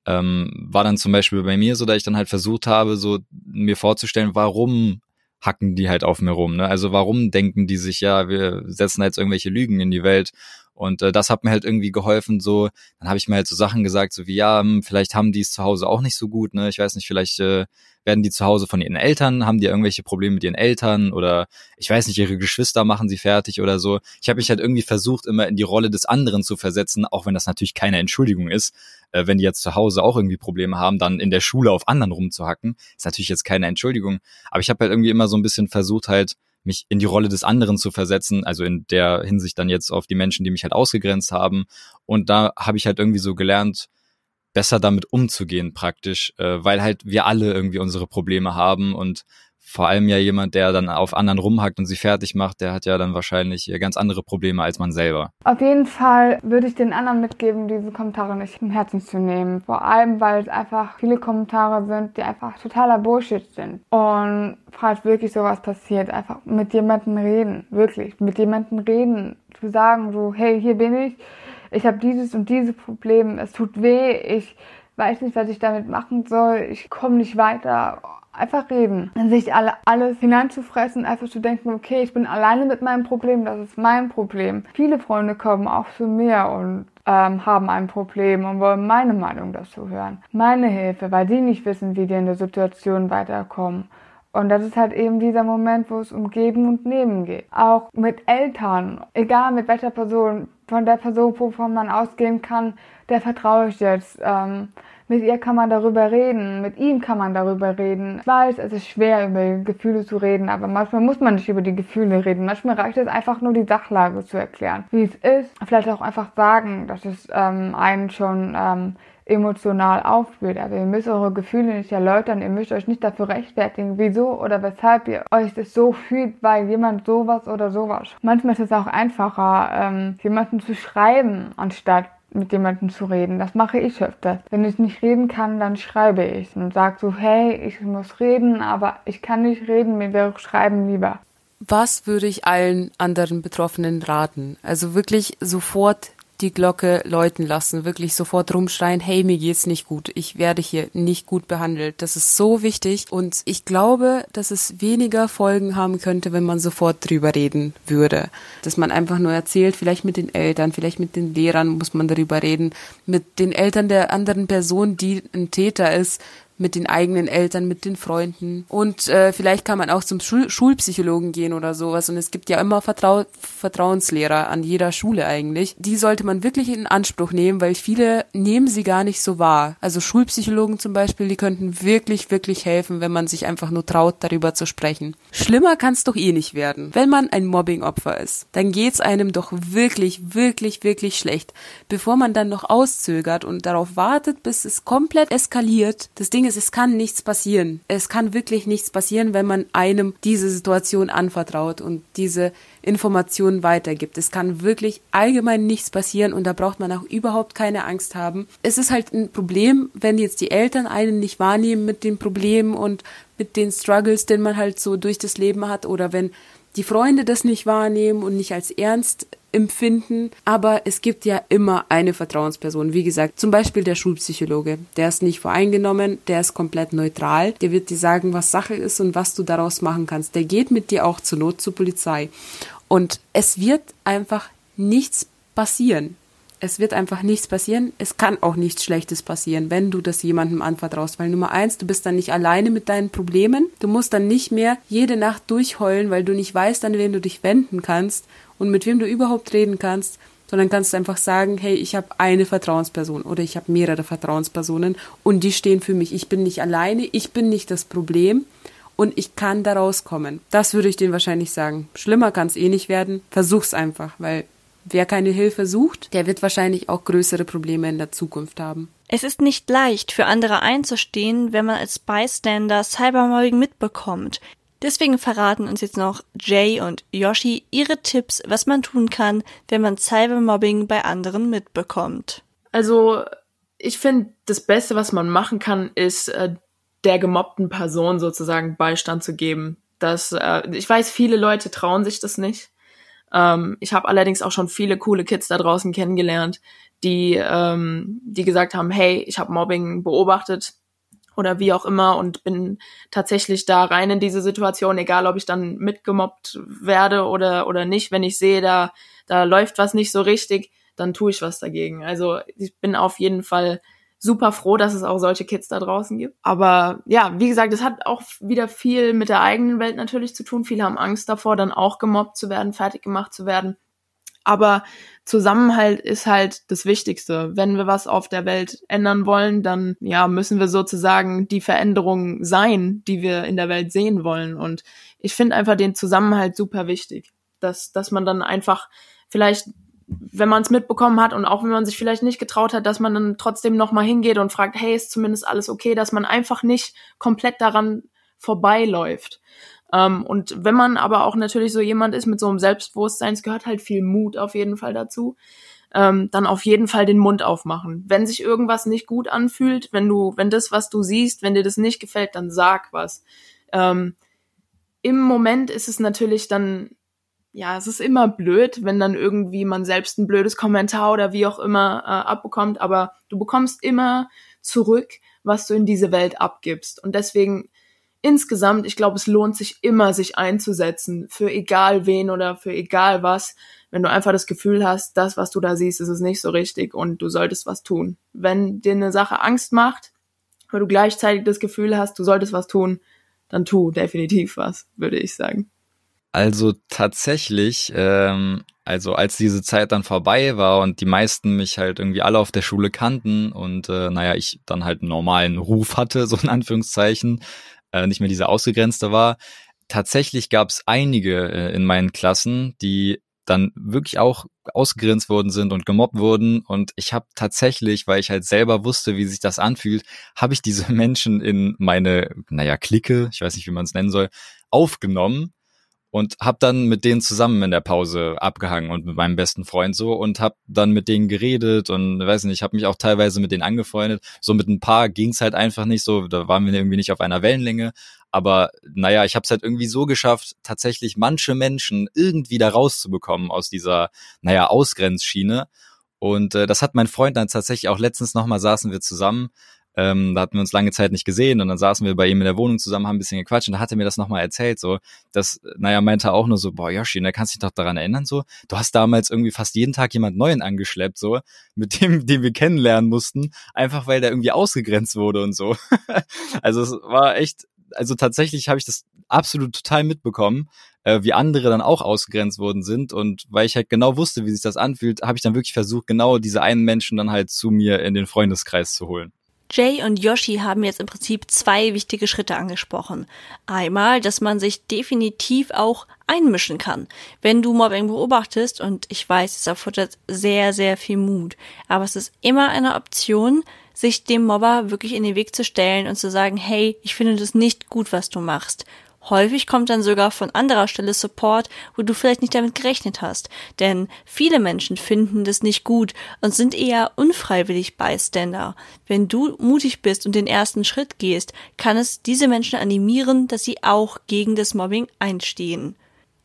ähm, war dann zum Beispiel bei mir so, dass ich dann halt versucht habe, so mir vorzustellen, warum hacken die halt auf mir rum. Ne? Also warum denken die sich, ja, wir setzen jetzt irgendwelche Lügen in die Welt Und äh, das hat mir halt irgendwie geholfen, so, dann habe ich mir halt so Sachen gesagt, so wie, ja, hm, vielleicht haben die es zu Hause auch nicht so gut, ne? Ich weiß nicht, vielleicht äh, werden die zu Hause von ihren Eltern, haben die irgendwelche Probleme mit ihren Eltern oder ich weiß nicht, ihre Geschwister machen sie fertig oder so. Ich habe mich halt irgendwie versucht, immer in die Rolle des anderen zu versetzen, auch wenn das natürlich keine Entschuldigung ist. Äh, wenn die jetzt zu Hause auch irgendwie Probleme haben, dann in der Schule auf anderen rumzuhacken, ist natürlich jetzt keine Entschuldigung. Aber ich habe halt irgendwie immer so ein bisschen versucht, halt mich in die Rolle des anderen zu versetzen, also in der Hinsicht dann jetzt auf die Menschen, die mich halt ausgegrenzt haben. Und da habe ich halt irgendwie so gelernt, besser damit umzugehen praktisch, äh, weil halt wir alle irgendwie unsere Probleme haben und vor allem ja jemand, der dann auf anderen rumhackt und sie fertig macht, der hat ja dann wahrscheinlich ganz andere Probleme als man selber. Auf jeden Fall würde ich den anderen mitgeben, diese Kommentare nicht im Herzen zu nehmen. Vor allem, weil es einfach viele Kommentare sind, die einfach totaler Bullshit sind. Und falls wirklich sowas passiert, einfach mit jemandem reden. Wirklich, mit jemandem reden. Zu sagen so, hey, hier bin ich, ich habe dieses und dieses Problem, es tut weh, ich weiß nicht, was ich damit machen soll, ich komme nicht weiter einfach reden. Sich alle, alles hineinzufressen, einfach zu denken, okay, ich bin alleine mit meinem Problem, das ist mein Problem. Viele Freunde kommen auch zu mir und ähm, haben ein Problem und wollen meine Meinung dazu hören. Meine Hilfe, weil die nicht wissen, wie die in der Situation weiterkommen. Und das ist halt eben dieser Moment, wo es um Geben und Nehmen geht. Auch mit Eltern, egal mit welcher Person, von der Person, wovon man ausgehen kann, der vertraue ich jetzt. Ähm, mit ihr kann man darüber reden, mit ihm kann man darüber reden. Ich weiß, es ist schwer, über Gefühle zu reden, aber manchmal muss man nicht über die Gefühle reden. Manchmal reicht es einfach nur, die Sachlage zu erklären, wie es ist. Vielleicht auch einfach sagen, dass es ähm, einen schon ähm, emotional auffühlt. Aber ihr müsst eure Gefühle nicht erläutern, ihr müsst euch nicht dafür rechtfertigen, wieso oder weshalb ihr euch das so fühlt, weil jemand sowas oder sowas. Manchmal ist es auch einfacher, ähm, jemanden zu schreiben, anstatt mit jemandem zu reden. Das mache ich öfter. Wenn ich nicht reden kann, dann schreibe ich und sage so, hey, ich muss reden, aber ich kann nicht reden, mir wäre Schreiben lieber. Was würde ich allen anderen Betroffenen raten? Also wirklich sofort die Glocke läuten lassen, wirklich sofort rumschreien, hey, mir geht's nicht gut, ich werde hier nicht gut behandelt. Das ist so wichtig und ich glaube, dass es weniger Folgen haben könnte, wenn man sofort drüber reden würde. Dass man einfach nur erzählt, vielleicht mit den Eltern, vielleicht mit den Lehrern muss man darüber reden, mit den Eltern der anderen Person, die ein Täter ist, mit den eigenen Eltern, mit den Freunden. Und äh, vielleicht kann man auch zum Schul Schulpsychologen gehen oder sowas. Und es gibt ja immer Vertrau Vertrauenslehrer an jeder Schule eigentlich. Die sollte man wirklich in Anspruch nehmen, weil viele nehmen sie gar nicht so wahr. Also Schulpsychologen zum Beispiel, die könnten wirklich, wirklich helfen, wenn man sich einfach nur traut, darüber zu sprechen. Schlimmer kann es doch eh nicht werden. Wenn man ein Mobbingopfer ist, dann geht's einem doch wirklich, wirklich, wirklich schlecht. Bevor man dann noch auszögert und darauf wartet, bis es komplett eskaliert, das Ding Ding ist, es kann nichts passieren. Es kann wirklich nichts passieren, wenn man einem diese Situation anvertraut und diese Informationen weitergibt. Es kann wirklich allgemein nichts passieren und da braucht man auch überhaupt keine Angst haben. Es ist halt ein Problem, wenn jetzt die Eltern einen nicht wahrnehmen mit den Problemen und mit den Struggles, den man halt so durch das Leben hat oder wenn die Freunde das nicht wahrnehmen und nicht als ernst empfinden. Aber es gibt ja immer eine Vertrauensperson. Wie gesagt, zum Beispiel der Schulpsychologe. Der ist nicht voreingenommen, der ist komplett neutral. Der wird dir sagen, was Sache ist und was du daraus machen kannst. Der geht mit dir auch zur Not zur Polizei. Und es wird einfach nichts passieren. Es wird einfach nichts passieren. Es kann auch nichts Schlechtes passieren, wenn du das jemandem anvertraust. Weil Nummer eins, du bist dann nicht alleine mit deinen Problemen. Du musst dann nicht mehr jede Nacht durchheulen, weil du nicht weißt, an wen du dich wenden kannst und mit wem du überhaupt reden kannst, sondern kannst einfach sagen, hey, ich habe eine Vertrauensperson oder ich habe mehrere Vertrauenspersonen und die stehen für mich. Ich bin nicht alleine, ich bin nicht das Problem und ich kann da rauskommen. Das würde ich denen wahrscheinlich sagen. Schlimmer kann es eh nicht werden. Versuch's einfach, weil wer keine Hilfe sucht, der wird wahrscheinlich auch größere Probleme in der Zukunft haben. Es ist nicht leicht, für andere einzustehen, wenn man als Bystander Cybermobbing mitbekommt. Deswegen verraten uns jetzt noch Jay und Yoshi ihre Tipps, was man tun kann, wenn man Cybermobbing bei anderen mitbekommt. Also, ich finde, das Beste, was man machen kann, ist äh, der gemobbten Person sozusagen Beistand zu geben. Das, äh, ich weiß, viele Leute trauen sich das nicht. Ähm, ich habe allerdings auch schon viele coole Kids da draußen kennengelernt, die, ähm, die gesagt haben, hey, ich habe Mobbing beobachtet oder wie auch immer und bin tatsächlich da rein in diese Situation, egal ob ich dann mitgemobbt werde oder, oder nicht. Wenn ich sehe, da, da läuft was nicht so richtig, dann tue ich was dagegen. Also ich bin auf jeden Fall super froh, dass es auch solche Kids da draußen gibt. Aber ja, wie gesagt, es hat auch wieder viel mit der eigenen Welt natürlich zu tun. Viele haben Angst davor, dann auch gemobbt zu werden, fertig gemacht zu werden. Aber Zusammenhalt ist halt das Wichtigste. Wenn wir was auf der Welt ändern wollen, dann ja, müssen wir sozusagen die Veränderung sein, die wir in der Welt sehen wollen. Und ich finde einfach den Zusammenhalt super wichtig. Dass, dass man dann einfach vielleicht, wenn man es mitbekommen hat und auch wenn man sich vielleicht nicht getraut hat, dass man dann trotzdem nochmal hingeht und fragt, hey, ist zumindest alles okay, dass man einfach nicht komplett daran vorbeiläuft. Ähm, und wenn man aber auch natürlich so jemand ist mit so einem Selbstbewusstsein, es gehört halt viel Mut auf jeden Fall dazu, ähm, dann auf jeden Fall den Mund aufmachen. Wenn sich irgendwas nicht gut anfühlt, wenn du, wenn das, was du siehst, wenn dir das nicht gefällt, dann sag was. Ähm, Im Moment ist es natürlich dann ja, es ist immer blöd, wenn dann irgendwie man selbst ein blödes Kommentar oder wie auch immer äh, abbekommt, aber du bekommst immer zurück, was du in diese Welt abgibst. Und deswegen insgesamt, ich glaube, es lohnt sich immer, sich einzusetzen für egal wen oder für egal was, wenn du einfach das Gefühl hast, das, was du da siehst, ist es nicht so richtig und du solltest was tun. Wenn dir eine Sache Angst macht, weil du gleichzeitig das Gefühl hast, du solltest was tun, dann tu definitiv was, würde ich sagen. Also tatsächlich, ähm, also als diese Zeit dann vorbei war und die meisten mich halt irgendwie alle auf der Schule kannten und äh, naja, ich dann halt einen normalen Ruf hatte, so in Anführungszeichen, äh, nicht mehr dieser Ausgegrenzte war. Tatsächlich gab es einige äh, in meinen Klassen, die dann wirklich auch ausgegrenzt worden sind und gemobbt wurden. Und ich habe tatsächlich, weil ich halt selber wusste, wie sich das anfühlt, habe ich diese Menschen in meine, naja, Clique, ich weiß nicht, wie man es nennen soll, aufgenommen und hab dann mit denen zusammen in der Pause abgehangen und mit meinem besten Freund so und hab dann mit denen geredet und weiß nicht, habe mich auch teilweise mit denen angefreundet. So mit ein paar ging's halt einfach nicht so, da waren wir irgendwie nicht auf einer Wellenlänge. Aber naja, ich habe es halt irgendwie so geschafft, tatsächlich manche Menschen irgendwie da rauszubekommen aus dieser, naja, Ausgrenzschiene. Und äh, das hat mein Freund dann tatsächlich auch letztens nochmal saßen wir zusammen ähm, da hatten wir uns lange Zeit nicht gesehen und dann saßen wir bei ihm in der Wohnung zusammen, haben ein bisschen gequatscht und da hat er mir das nochmal erzählt, so, dass, naja, meinte auch nur so, boah, Yoshi, da kannst du dich doch daran erinnern, so, du hast damals irgendwie fast jeden Tag jemand Neuen angeschleppt, so, mit dem, den wir kennenlernen mussten, einfach weil der irgendwie ausgegrenzt wurde und so. also es war echt, also tatsächlich habe ich das absolut total mitbekommen, äh, wie andere dann auch ausgegrenzt worden sind und weil ich halt genau wusste, wie sich das anfühlt, habe ich dann wirklich versucht, genau diese einen Menschen dann halt zu mir in den Freundeskreis zu holen. Jay und Yoshi haben jetzt im Prinzip zwei wichtige Schritte angesprochen. Einmal, dass man sich definitiv auch einmischen kann. Wenn du Mobbing beobachtest, und ich weiß, es erfordert sehr, sehr viel Mut, aber es ist immer eine Option, sich dem Mobber wirklich in den Weg zu stellen und zu sagen, hey, ich finde das nicht gut, was du machst. Häufig kommt dann sogar von anderer Stelle Support, wo du vielleicht nicht damit gerechnet hast. Denn viele Menschen finden das nicht gut und sind eher unfreiwillig Bystander. Wenn du mutig bist und den ersten Schritt gehst, kann es diese Menschen animieren, dass sie auch gegen das Mobbing einstehen.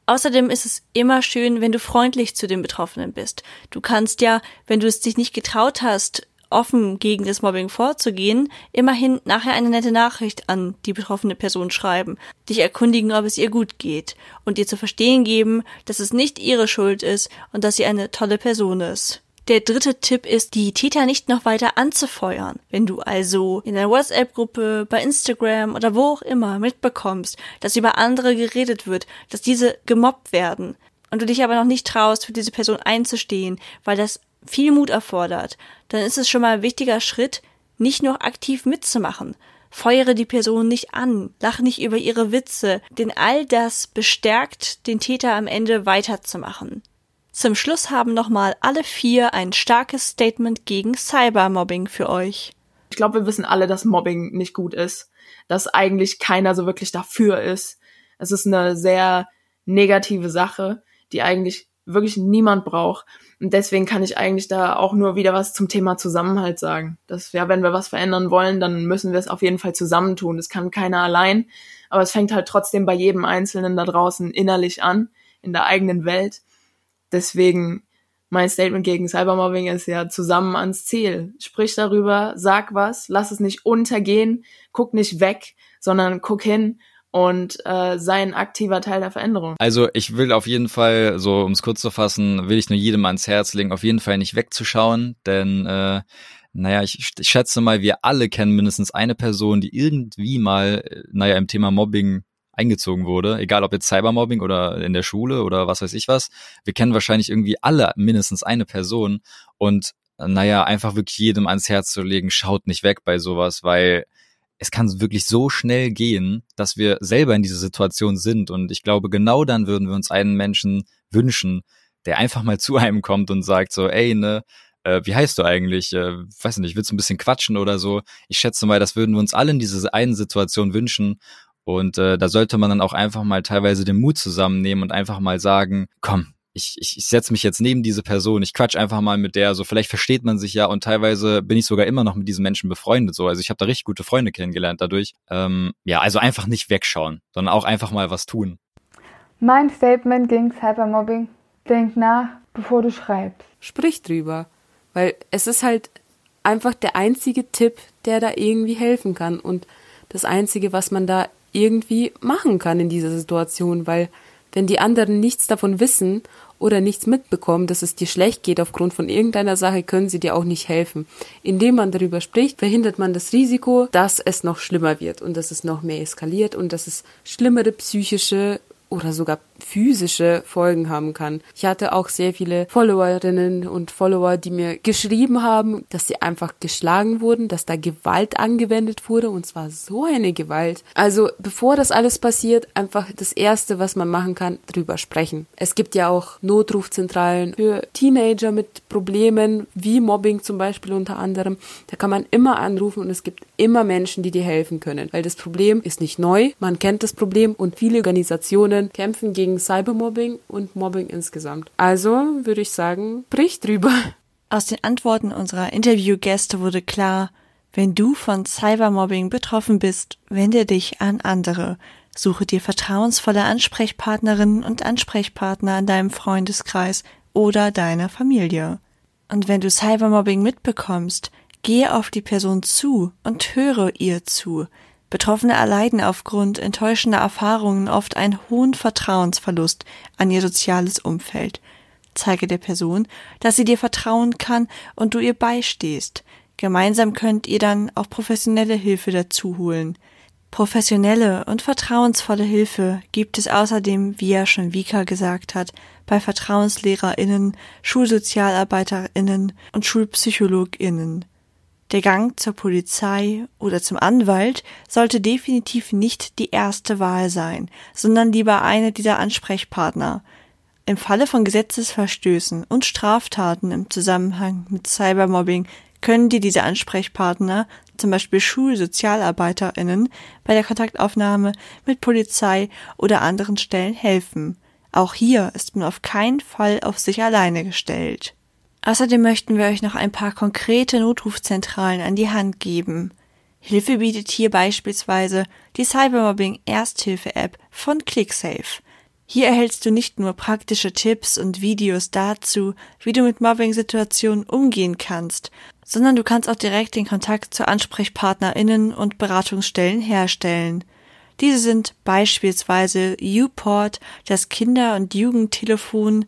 Außerdem ist es immer schön, wenn du freundlich zu den Betroffenen bist. Du kannst ja, wenn du es dich nicht getraut hast, offen gegen das Mobbing vorzugehen, immerhin nachher eine nette Nachricht an die betroffene Person schreiben, dich erkundigen, ob es ihr gut geht und ihr zu verstehen geben, dass es nicht ihre Schuld ist und dass sie eine tolle Person ist. Der dritte Tipp ist, die Täter nicht noch weiter anzufeuern. Wenn du also in der WhatsApp-Gruppe, bei Instagram oder wo auch immer mitbekommst, dass über andere geredet wird, dass diese gemobbt werden, und du dich aber noch nicht traust, für diese Person einzustehen, weil das viel Mut erfordert, dann ist es schon mal ein wichtiger Schritt, nicht nur aktiv mitzumachen. Feuere die Person nicht an, lach nicht über ihre Witze, denn all das bestärkt den Täter am Ende weiterzumachen. Zum Schluss haben nochmal alle vier ein starkes Statement gegen Cybermobbing für euch. Ich glaube, wir wissen alle, dass Mobbing nicht gut ist, dass eigentlich keiner so wirklich dafür ist. Es ist eine sehr negative Sache, die eigentlich wirklich niemand braucht. Und deswegen kann ich eigentlich da auch nur wieder was zum Thema Zusammenhalt sagen. Dass ja, wenn wir was verändern wollen, dann müssen wir es auf jeden Fall zusammentun. Das kann keiner allein. Aber es fängt halt trotzdem bei jedem Einzelnen da draußen innerlich an, in der eigenen Welt. Deswegen mein Statement gegen Cybermobbing ist ja zusammen ans Ziel. Sprich darüber, sag was, lass es nicht untergehen, guck nicht weg, sondern guck hin und äh, sei ein aktiver Teil der Veränderung. Also ich will auf jeden Fall, so um es kurz zu fassen, will ich nur jedem ans Herz legen, auf jeden Fall nicht wegzuschauen, denn äh, naja, ich, ich schätze mal, wir alle kennen mindestens eine Person, die irgendwie mal, äh, naja, im Thema Mobbing eingezogen wurde, egal ob jetzt Cybermobbing oder in der Schule oder was weiß ich was. Wir kennen wahrscheinlich irgendwie alle mindestens eine Person und naja, einfach wirklich jedem ans Herz zu legen, schaut nicht weg bei sowas, weil es kann wirklich so schnell gehen, dass wir selber in dieser Situation sind. Und ich glaube, genau dann würden wir uns einen Menschen wünschen, der einfach mal zu einem kommt und sagt so, ey, ne, äh, wie heißt du eigentlich? Äh, weiß nicht, willst du ein bisschen quatschen oder so? Ich schätze mal, das würden wir uns alle in dieser einen Situation wünschen. Und äh, da sollte man dann auch einfach mal teilweise den Mut zusammennehmen und einfach mal sagen, komm, ich, ich, ich setze mich jetzt neben diese Person, ich quatsch einfach mal mit der, so vielleicht versteht man sich ja und teilweise bin ich sogar immer noch mit diesen Menschen befreundet. So, also ich habe da richtig gute Freunde kennengelernt dadurch. Ähm, ja, also einfach nicht wegschauen, sondern auch einfach mal was tun. Mein Statement gegen Cybermobbing: Denk nach, bevor du schreibst. Sprich drüber, weil es ist halt einfach der einzige Tipp, der da irgendwie helfen kann und das einzige, was man da irgendwie machen kann in dieser Situation, weil wenn die anderen nichts davon wissen oder nichts mitbekommen, dass es dir schlecht geht aufgrund von irgendeiner Sache, können sie dir auch nicht helfen. Indem man darüber spricht, verhindert man das Risiko, dass es noch schlimmer wird und dass es noch mehr eskaliert und dass es schlimmere psychische oder sogar physische Folgen haben kann. Ich hatte auch sehr viele Followerinnen und Follower, die mir geschrieben haben, dass sie einfach geschlagen wurden, dass da Gewalt angewendet wurde und zwar so eine Gewalt. Also bevor das alles passiert, einfach das Erste, was man machen kann, drüber sprechen. Es gibt ja auch Notrufzentralen für Teenager mit Problemen wie Mobbing zum Beispiel unter anderem. Da kann man immer anrufen und es gibt immer Menschen, die dir helfen können, weil das Problem ist nicht neu. Man kennt das Problem und viele Organisationen kämpfen gegen gegen Cybermobbing und Mobbing insgesamt. Also würde ich sagen, brich drüber. Aus den Antworten unserer Interviewgäste wurde klar, wenn du von Cybermobbing betroffen bist, wende dich an andere. Suche dir vertrauensvolle Ansprechpartnerinnen und Ansprechpartner in deinem Freundeskreis oder deiner Familie. Und wenn du Cybermobbing mitbekommst, gehe auf die Person zu und höre ihr zu. Betroffene erleiden aufgrund enttäuschender Erfahrungen oft einen hohen Vertrauensverlust an ihr soziales Umfeld. Zeige der Person, dass sie dir vertrauen kann und du ihr beistehst. Gemeinsam könnt ihr dann auch professionelle Hilfe dazu holen. Professionelle und vertrauensvolle Hilfe gibt es außerdem, wie ja schon Vika gesagt hat, bei VertrauenslehrerInnen, SchulsozialarbeiterInnen und SchulpsychologInnen. Der Gang zur Polizei oder zum Anwalt sollte definitiv nicht die erste Wahl sein, sondern lieber eine dieser Ansprechpartner. Im Falle von Gesetzesverstößen und Straftaten im Zusammenhang mit Cybermobbing können dir diese Ansprechpartner, zum Beispiel SchulsozialarbeiterInnen, bei der Kontaktaufnahme mit Polizei oder anderen Stellen helfen. Auch hier ist man auf keinen Fall auf sich alleine gestellt. Außerdem möchten wir euch noch ein paar konkrete Notrufzentralen an die Hand geben. Hilfe bietet hier beispielsweise die Cybermobbing Ersthilfe App von ClickSafe. Hier erhältst du nicht nur praktische Tipps und Videos dazu, wie du mit Mobbing-Situationen umgehen kannst, sondern du kannst auch direkt den Kontakt zu AnsprechpartnerInnen und Beratungsstellen herstellen. Diese sind beispielsweise UPort, das Kinder- und Jugendtelefon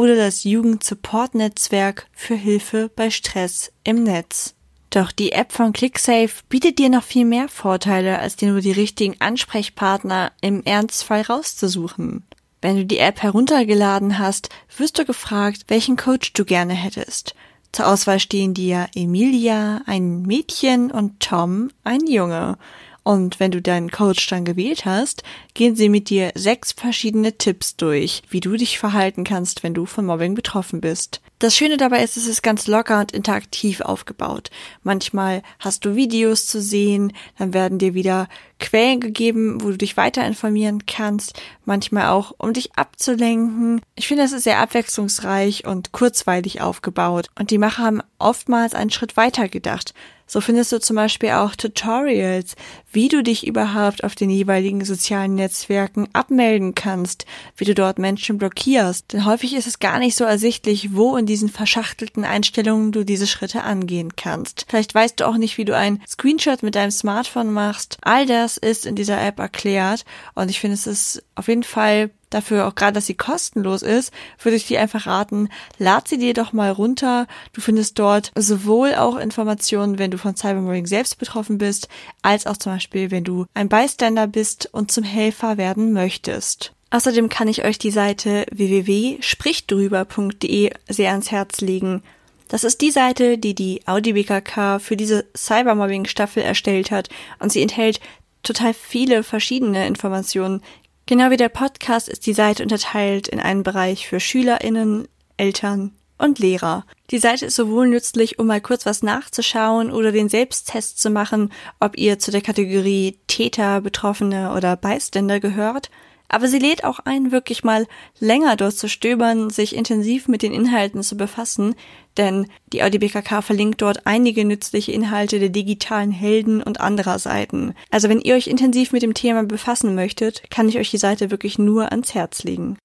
oder das Jugendsupportnetzwerk für Hilfe bei Stress im Netz. Doch die App von ClickSafe bietet dir noch viel mehr Vorteile, als dir nur die richtigen Ansprechpartner im Ernstfall rauszusuchen. Wenn du die App heruntergeladen hast, wirst du gefragt, welchen Coach du gerne hättest. Zur Auswahl stehen dir Emilia, ein Mädchen und Tom, ein Junge. Und wenn du deinen Coach dann gewählt hast, gehen sie mit dir sechs verschiedene Tipps durch, wie du dich verhalten kannst, wenn du von Mobbing betroffen bist. Das Schöne dabei ist, es ist ganz locker und interaktiv aufgebaut. Manchmal hast du Videos zu sehen, dann werden dir wieder Quellen gegeben, wo du dich weiter informieren kannst, manchmal auch, um dich abzulenken. Ich finde, es ist sehr abwechslungsreich und kurzweilig aufgebaut und die Macher haben oftmals einen Schritt weiter gedacht. So findest du zum Beispiel auch Tutorials, wie du dich überhaupt auf den jeweiligen sozialen Netzwerken abmelden kannst, wie du dort Menschen blockierst. Denn häufig ist es gar nicht so ersichtlich, wo in diesen verschachtelten Einstellungen du diese Schritte angehen kannst. Vielleicht weißt du auch nicht, wie du ein Screenshot mit deinem Smartphone machst. All das ist in dieser App erklärt und ich finde, es ist auf jeden Fall dafür auch gerade, dass sie kostenlos ist, würde ich dir einfach raten, lad sie dir doch mal runter. Du findest dort sowohl auch Informationen, wenn du von Cybermobbing selbst betroffen bist, als auch zum Beispiel, wenn du ein Bystander bist und zum Helfer werden möchtest. Außerdem kann ich euch die Seite www.sprichdrüber.de sehr ans Herz legen. Das ist die Seite, die die Audi BKK für diese Cybermobbing-Staffel erstellt hat und sie enthält total viele verschiedene Informationen. Genau wie der Podcast ist die Seite unterteilt in einen Bereich für SchülerInnen, Eltern und Lehrer. Die Seite ist sowohl nützlich, um mal kurz was nachzuschauen oder den Selbsttest zu machen, ob ihr zu der Kategorie Täter, Betroffene oder Beiständer gehört, aber sie lädt auch ein, wirklich mal länger dort zu stöbern, sich intensiv mit den Inhalten zu befassen, denn die AudioBKK verlinkt dort einige nützliche Inhalte der digitalen Helden und anderer Seiten. Also wenn ihr euch intensiv mit dem Thema befassen möchtet, kann ich euch die Seite wirklich nur ans Herz legen.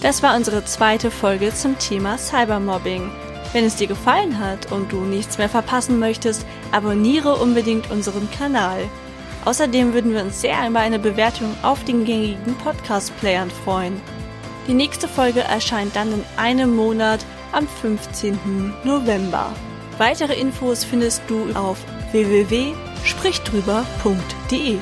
Das war unsere zweite Folge zum Thema Cybermobbing. Wenn es dir gefallen hat und du nichts mehr verpassen möchtest, abonniere unbedingt unseren Kanal. Außerdem würden wir uns sehr über eine Bewertung auf den gängigen Podcast-Playern freuen. Die nächste Folge erscheint dann in einem Monat am 15. November. Weitere Infos findest du auf www.sprichdrüber.de.